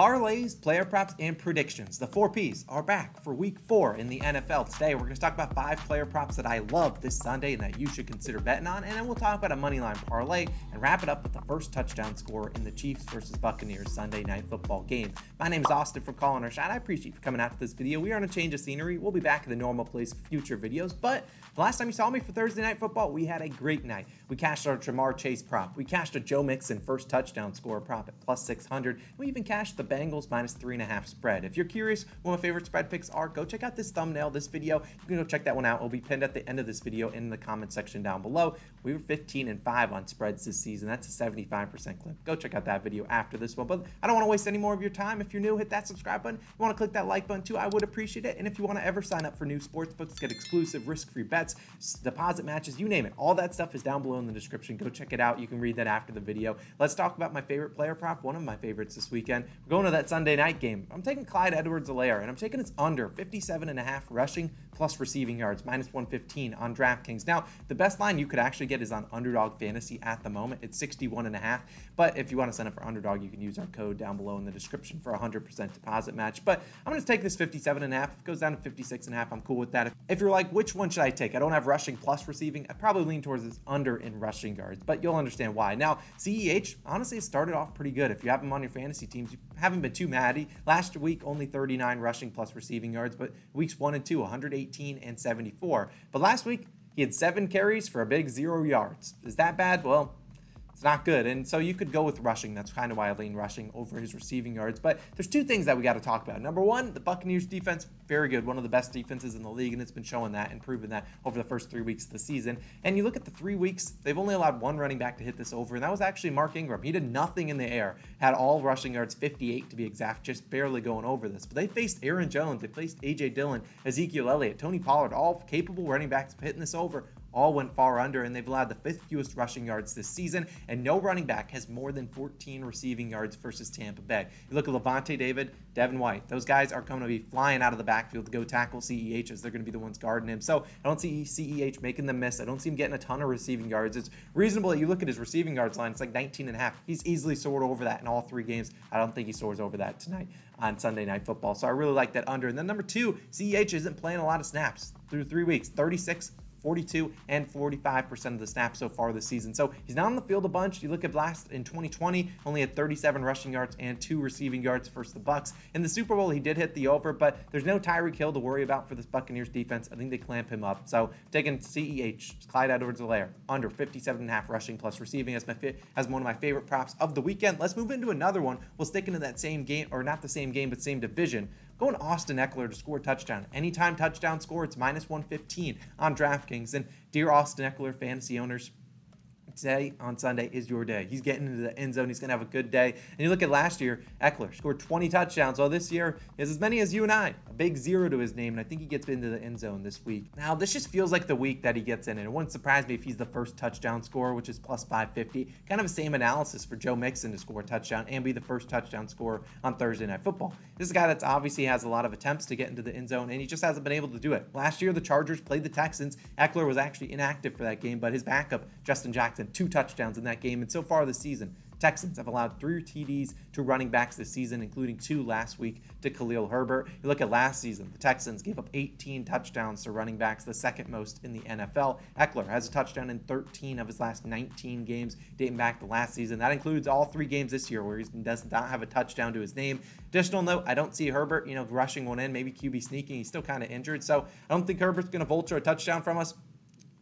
Parlays, player props, and predictions. The four Ps are back for week four in the NFL. Today, we're going to talk about five player props that I love this Sunday and that you should consider betting on. And then we'll talk about a moneyline parlay and wrap it up with the first touchdown score in the Chiefs versus Buccaneers Sunday night football game. My name is Austin from Calling Our Shot. I appreciate you for coming out to this video. We are on a change of scenery. We'll be back in the normal place for future videos. But the last time you saw me for Thursday night football, we had a great night. We cashed our Ja'Marr Chase prop. We cashed a Joe Mixon first touchdown score prop at plus 600. We even cashed the Bengals minus three and a half spread. If you're curious what my favorite spread picks are, go check out this thumbnail, this video. You can go check that one out. It'll be pinned at the end of this video in the comment section down below. We were 15 and 5 on spreads this season. That's a 75% clip. Go check out that video after this one. But I don't want to waste any more of your time. If you're new, hit that subscribe button. If you want to click that like button too, I would appreciate it. And if you want to ever sign up for new sports books, get exclusive risk-free bets, deposit matches, you name it. All that stuff is down below in the description. Go check it out. You can read that after the video. Let's talk about my favorite player prop, one of my favorites this weekend. We're going to that Sunday night game. I'm taking Clyde Edwards-Helaire, and I'm taking its under 57 and a half rushing plus receiving yards, minus 115 on DraftKings. Now, the best line you could actually get is on Underdog Fantasy at the moment. It's 61 and a half. But if you want to sign up for Underdog, you can use our code down below in the description for a 100% deposit match. But I'm going to take this 57 and a half. If it goes down to 56 and a half, I'm cool with that. If you're like, which one should I take? I don't have rushing plus receiving. I probably lean towards this under in rushing yards, but you'll understand why. Now, CEH, honestly, started off pretty good. If you have him on your fantasy teams, you haven't been too mad. He, Last week, only 39 rushing plus receiving yards, but weeks one and two, 118 and 74. But last week, he had seven carries for a big zero yards. Is that bad? Well, it's not good. And so you could go with rushing. That's kind of why I lean rushing over his receiving yards. But there's two things that we got to talk about. Number one, the Buccaneers defense, very good. One of the best defenses in the league, and it's been showing that and proving that over the first three weeks of the season. And you look at the three weeks, they've only allowed one running back to hit this over, and that was actually Mark Ingram. He did nothing in the air, had all rushing yards, 58 to be exact, just barely going over this. But they faced Aaron Jones, they faced A.J. Dillon, Ezekiel Elliott, Tony Pollard, all capable running backs hitting this over all went far under, and they've allowed the fifth fewest rushing yards this season, and no running back has more than 14 receiving yards versus Tampa Bay. You look at Lavonte David, Devin White, those guys are going to be flying out of the backfield to go tackle CEH as they're going to be the ones guarding him. So I don't see CEH making them miss. I don't see him getting a ton of receiving yards. It's reasonable that you look at his receiving yards line, it's like 19 and a half. He's easily soared over that in all three games. I don't think he soars over that tonight on Sunday Night Football. So I really like that under. And then number two, CEH isn't playing a lot of snaps through three weeks, 36 42 and 45% of the snaps so far this season. So he's not on the field a bunch. You look at last in 2020, only had 37 rushing yards and two receiving yards versus the Bucks. In the Super Bowl, he did hit the over, but there's no Tyreek Hill to worry about for this Buccaneers defense. I think they clamp him up. So taking CEH, Clyde Edwards-Helaire, under 57 and a half rushing plus receiving as my as one of my favorite props of the weekend. Let's move into another one. We'll stick into that same game, or not the same game, but same division. Going Austin Ekeler to score a touchdown. Anytime touchdown score, it's minus 115 on DraftKings. And dear Austin Ekeler fantasy owners, today on Sunday is your day. He's getting into the end zone. He's going to have a good day. And you look at last year, Ekeler scored 20 touchdowns. Well, this year is as many as you and I. A big zero to his name, and I think he gets into the end zone this week. Now, this just feels like the week that he gets in, and it wouldn't surprise me if he's the first touchdown scorer, which is plus 550. Kind of the same analysis for Joe Mixon to score a touchdown and be the first touchdown scorer on Thursday Night Football. This is a guy that's obviously has a lot of attempts to get into the end zone, and he just hasn't been able to do it. Last year, the Chargers played the Texans. Ekeler was actually inactive for that game, but his backup, Justin Jackson, two touchdowns in that game. And so far this season, Texans have allowed three TDs to running backs this season, including two last week to Khalil Herbert. You look at last season, the Texans gave up 18 touchdowns to running backs, the second most in the NFL. Ekeler has a touchdown in 13 of his last 19 games dating back to last season. That includes all three games this year where he does not have a touchdown to his name. Additional note, I don't see Herbert, you know, rushing one in, maybe QB sneaking. He's still kind of injured, so I don't think Herbert's going to vulture a touchdown from us.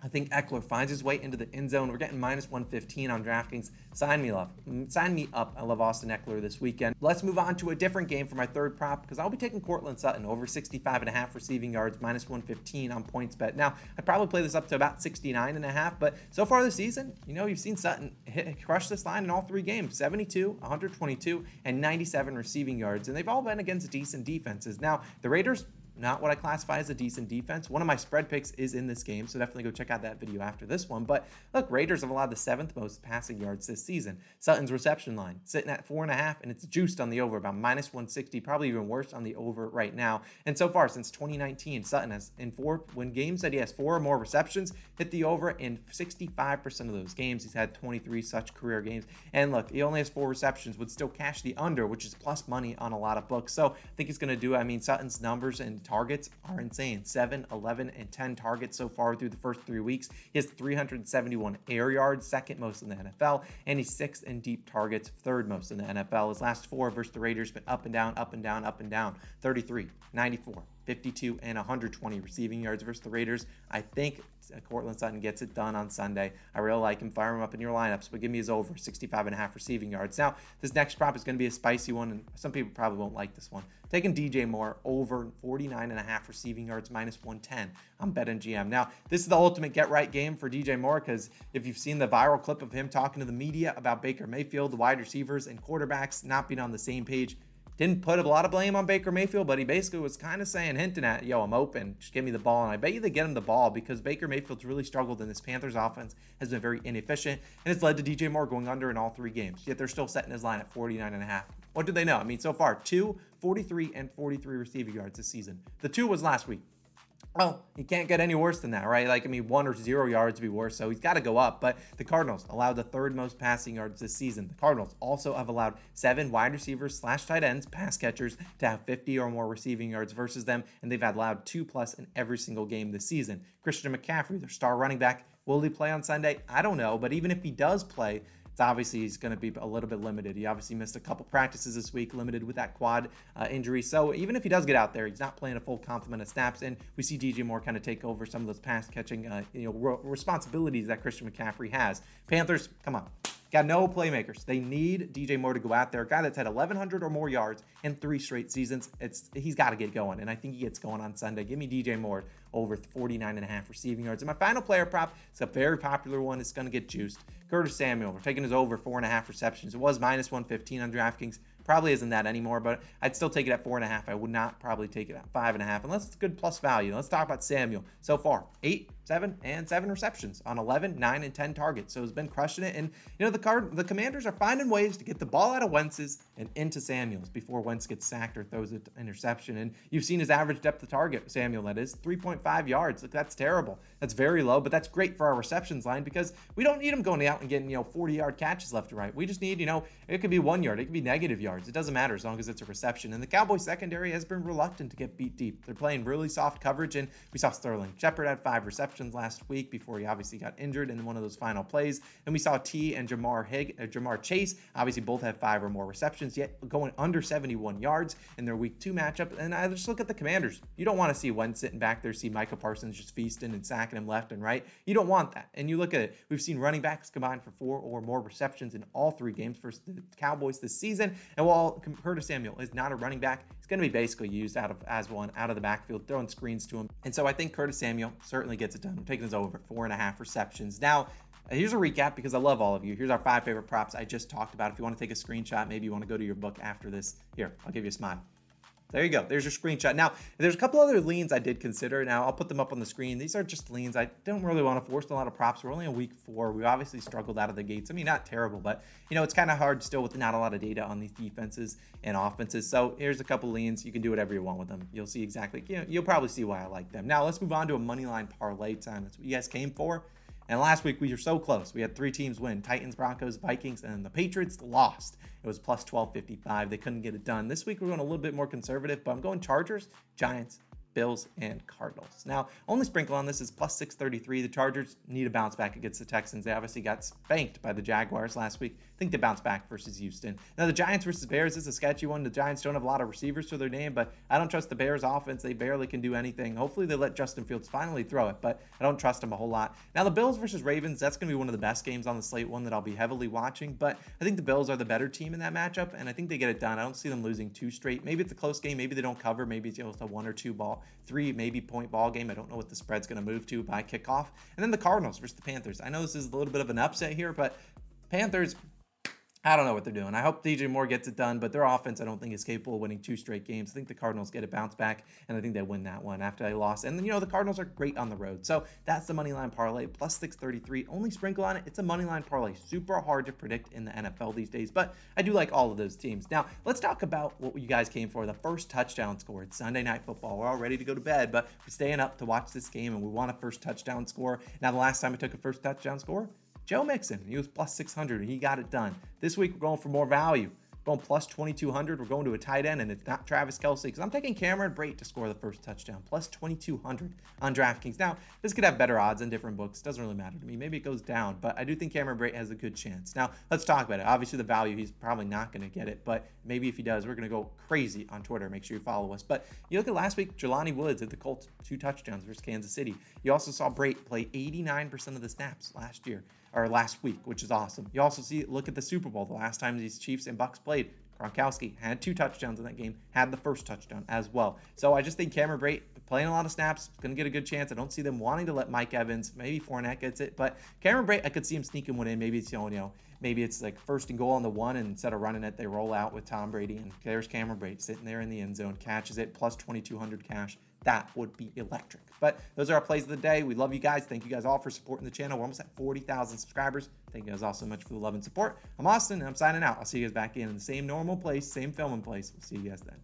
I think Ekeler finds his way into the end zone. We're getting minus 115 on DraftKings. Sign me up. Sign me up. I love Austin Ekeler this weekend. Let's move on to a different game for my third prop because I'll be taking Courtland Sutton over 65 and a half receiving yards, minus 115 on PointsBet. Now, I'd probably play this up to about 69 and a half, but so far this season, you know, you've seen Sutton hit, crush this line in all three games 72, 122, and 97 receiving yards, and they've all been against decent defenses. Now, the Raiders not what I classify as a decent defense. One of my spread picks is in this game, so definitely go check out that video after this one. But look, Raiders have allowed the seventh most passing yards this season. Sutton's reception line sitting at four and a half, and it's juiced on the over about minus 160, probably even worse on the over right now. And so far since 2019, Sutton has in four when games that he has four or more receptions hit the over in 65% of those games. He's had 23 such career games. And look, he only has four receptions, would still cash the under, which is plus money on a lot of books. So I think he's going to do. I mean, Sutton's numbers and targets are insane 7, 11, and 10 targets so far through the first three weeks. He has 371 air yards, second most in the NFL, and he's sixth in deep targets, third most in the NFL. His last four versus the Raiders been up and down, up and down, up and down 33, 94, 52 and 120 receiving yards versus the Raiders. I think Courtland Sutton gets it done on Sunday. I really like him. Fire him up in your lineups, but give me his over 65 and a half receiving yards. Now, this next prop is going to be a spicy one, and some people probably won't like this one. Taking DJ Moore over 49 and a half receiving yards minus 110. I'm BetMGM. Now, this is the ultimate get right game for DJ Moore because if you've seen the viral clip of him talking to the media about Baker Mayfield, the wide receivers and quarterbacks not being on the same page, didn't put a lot of blame on Baker Mayfield, but he basically was kind of saying, hinting at, yo, I'm open. Just give me the ball. And I bet you they get him the ball because Baker Mayfield's really struggled in this Panthers offense, has been very inefficient, and it's led to DJ Moore going under in all three games. Yet they're still setting his line at 49 and a half. What do they know? I mean, so far, two, 43, and 43 receiving yards this season. The two was last week. Well, he can't get any worse than that, right? Like, I mean, one or zero yards would be worse, so he's got to go up. But the Cardinals allowed the third most passing yards this season. The Cardinals also have allowed seven wide receivers slash tight ends, pass catchers, to have 50 or more receiving yards versus them, and they've allowed two plus in every single game this season. Christian McCaffrey, their star running back, will he play on Sunday? I don't know, but even if he does play, it's obviously he's going to be a little bit limited. He obviously missed a couple practices this week, limited with that quad uh, injury. So even if he does get out there, he's not playing a full complement of snaps. And we see DJ Moore kind of take over some of those pass catching, uh, you know, responsibilities that Christian McCaffrey has. Panthers, come on. Got no playmakers. They need DJ Moore to go out there. A guy that's had 1,100 or more yards in three straight seasons. It's he's got to get going, and I think he gets going on Sunday. Give me DJ Moore over 49 and a half receiving yards. And my final player prop is a very popular one. It's going to get juiced. Curtis Samuel. We're taking his over four and a half receptions. It was minus 115 on DraftKings. Probably isn't that anymore, but I'd still take it at four and a half. I would not probably take it at five and a half unless it's good plus value. Let's talk about Samuel. So far, eight, seven, and seven receptions on 11, nine, and 10 targets. So he's been crushing it. And, you know, the card, the commanders are finding ways to get the ball out of Wentz's and into Samuel's before Wentz gets sacked or throws an interception. And you've seen his average depth of target, Samuel, that is 3.5 yards. Look, that's terrible. That's very low, but that's great for our receptions line because we don't need him going out and getting, you know, 40 yard catches left to right. We just need, you know, it could be one yard, it could be negative yards. It doesn't matter as long as it's a reception. And the Cowboys secondary has been reluctant to get beat deep. They're playing really soft coverage, and we saw Sterling Shepard had five receptions last week before he obviously got injured in one of those final plays. And we saw T and Jamar Hig, uh, Ja'Marr Chase obviously both have five or more receptions, yet going under 71 yards in their week two matchup. And I just look at the Commanders. You don't want to see one sitting back there, see Micah Parsons just feasting and sacking him left and right. You don't want that. And you look at it. We've seen running backs combined for four or more receptions in all three games for the Cowboys this season. And while Curtis Samuel is not a running back, he's going to be basically used out of as one out of the backfield, throwing screens to him. And so I think Curtis Samuel certainly gets it done. I'm taking this over four and a half receptions. Now, here's a recap because I love all of you. Here's our five favorite props I just talked about. If you want to take a screenshot, maybe you want to go to your book after this. Here, I'll give you a smile. There you go. There's your screenshot. Now, there's a couple other leans I did consider. Now, I'll put them up on the screen. These are just leans. I don't really want to force a lot of props. We're only in week four. We obviously struggled out of the gates. I mean, not terrible, but, you know, it's kind of hard still with not a lot of data on these defenses and offenses. So here's a couple leans. You can do whatever you want with them. You'll see exactly, you know, you'll probably see why I like them. Now, let's move on to a money line parlay time. That's what you guys came for. And last week we were so close. We had three teams win Titans, Broncos, Vikings, and the Patriots lost. It was plus 1255. They couldn't get it done. This week we're going a little bit more conservative, but I'm going Chargers, Giants, Bills, and Cardinals. Now, only sprinkle on this is plus 633. The Chargers need a bounce back against the Texans. They obviously got spanked by the Jaguars last week. Think they bounce back versus Houston. Now, the Giants versus Bears is a sketchy one. The Giants don't have a lot of receivers to their name, but I don't trust the Bears offense. They barely can do anything. Hopefully, they let Justin Fields finally throw it, but I don't trust him a whole lot. Now, the Bills versus Ravens, that's going to be one of the best games on the slate, one that I'll be heavily watching, but I think the Bills are the better team in that matchup, and I think they get it done. I don't see them losing two straight. Maybe it's a close game. Maybe they don't cover. Maybe it's a one or two ball, three, maybe point ball game. I don't know what the spread's going to move to by kickoff. And then the Cardinals versus the Panthers. I know this is a little bit of an upset here, but Panthers I don't know what they're doing. I hope DJ Moore gets it done, but their offense, I don't think, is capable of winning two straight games. I think the Cardinals get a bounce back, and I think they win that one after they lost. And, you know, the Cardinals are great on the road. So that's the money line parlay, plus 633. Only sprinkle on it. It's a money line parlay. Super hard to predict in the NFL these days, but I do like all of those teams. Now, let's talk about what you guys came for the first touchdown score. It's Sunday Night Football. We're all ready to go to bed, but we're staying up to watch this game, and we want a first touchdown score. Now, the last time I took a first touchdown score, Joe Mixon, he was plus 600 and he got it done. This week we're going for more value. Going plus 2200. We're going to a tight end, and it's not Travis Kelce because I'm taking Cameron Brate to score the first touchdown. Plus 2200 on DraftKings. Now, this could have better odds in different books. Doesn't really matter to me. Maybe it goes down, but I do think Cameron Brate has a good chance. Now, let's talk about it. Obviously, the value, he's probably not going to get it, but maybe if he does, we're going to go crazy on Twitter. Make sure you follow us. But you look at last week, Jelani Woods at the Colts, two touchdowns versus Kansas City. You also saw Brate play 89% of the snaps last year or last week, which is awesome. You also see look at the Super Bowl. The last time these Chiefs and Bucks played, Gronkowski had two touchdowns in that game, had the first touchdown as well. So I just think Cameron Brate playing a lot of snaps, going to get a good chance. I don't see them wanting to let Mike Evans, maybe Fournette gets it, but Cameron Brate, I could see him sneaking one in. Maybe it's you know, maybe it's like first and goal on the one, and instead of running it, they roll out with Tom Brady, and there's Cameron Brate sitting there in the end zone, catches it, plus 2,200 cash that would be electric. But those are our plays of the day. We love you guys. Thank you guys all for supporting the channel. We're almost at 40,000 subscribers. Thank you guys all so much for the love and support. I'm Austin, and I'm signing out. I'll see you guys back in, the same normal place, same filming place. We'll see you guys then.